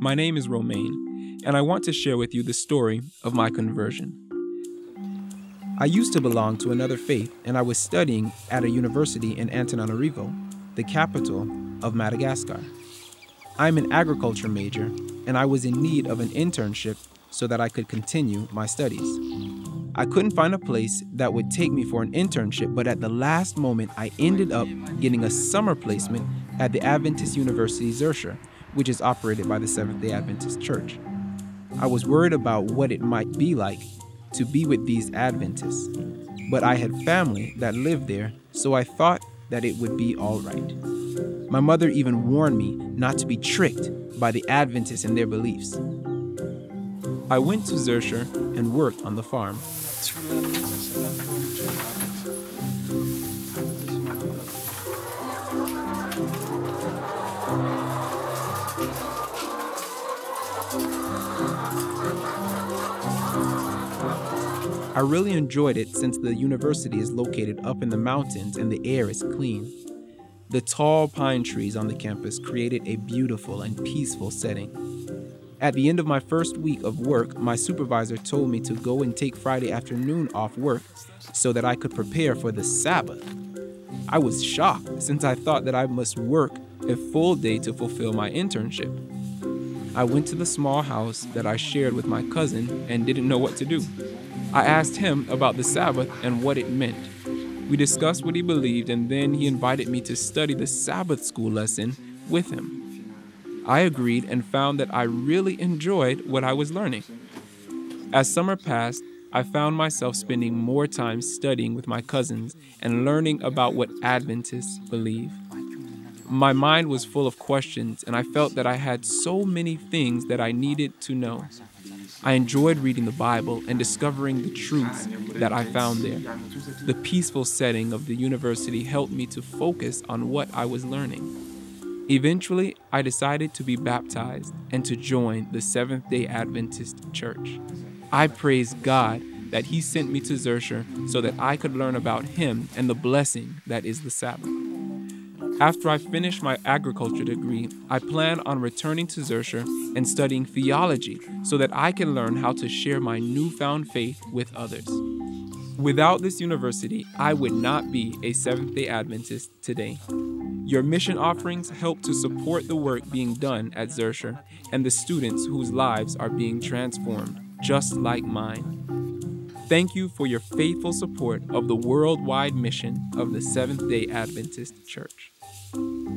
My name is Romaine, and I want to share with you the story of my conversion. I used to belong to another faith, and I was studying at a university in Antananarivo, the capital of Madagascar. I'm an agriculture major, and I was in need of an internship so that I could continue my studies. I couldn't find a place that would take me for an internship, but at the last moment, I ended up getting a summer placement at the Adventist University Zurcher, which is operated by the Seventh day Adventist Church. I was worried about what it might be like to be with these Adventists, but I had family that lived there, so I thought that it would be all right. My mother even warned me not to be tricked by the Adventists and their beliefs. I went to Zurcher and worked on the farm. I really enjoyed it since the university is located up in the mountains and the air is clean. The tall pine trees on the campus created a beautiful and peaceful setting. At the end of my first week of work, my supervisor told me to go and take Friday afternoon off work so that I could prepare for the Sabbath. I was shocked since I thought that I must work a full day to fulfill my internship. I went to the small house that I shared with my cousin and didn't know what to do. I asked him about the Sabbath and what it meant. We discussed what he believed, and then he invited me to study the Sabbath school lesson with him. I agreed and found that I really enjoyed what I was learning. As summer passed, I found myself spending more time studying with my cousins and learning about what Adventists believe. My mind was full of questions, and I felt that I had so many things that I needed to know. I enjoyed reading the Bible and discovering the truths that I found there. The peaceful setting of the university helped me to focus on what I was learning. Eventually, I decided to be baptized and to join the Seventh day Adventist Church. I praise God that He sent me to Zurcher so that I could learn about Him and the blessing that is the Sabbath. After I finish my agriculture degree, I plan on returning to Zurcher and studying theology so that I can learn how to share my newfound faith with others. Without this university, I would not be a Seventh day Adventist today. Your mission offerings help to support the work being done at Zurcher and the students whose lives are being transformed, just like mine. Thank you for your faithful support of the worldwide mission of the Seventh day Adventist Church. Thank you.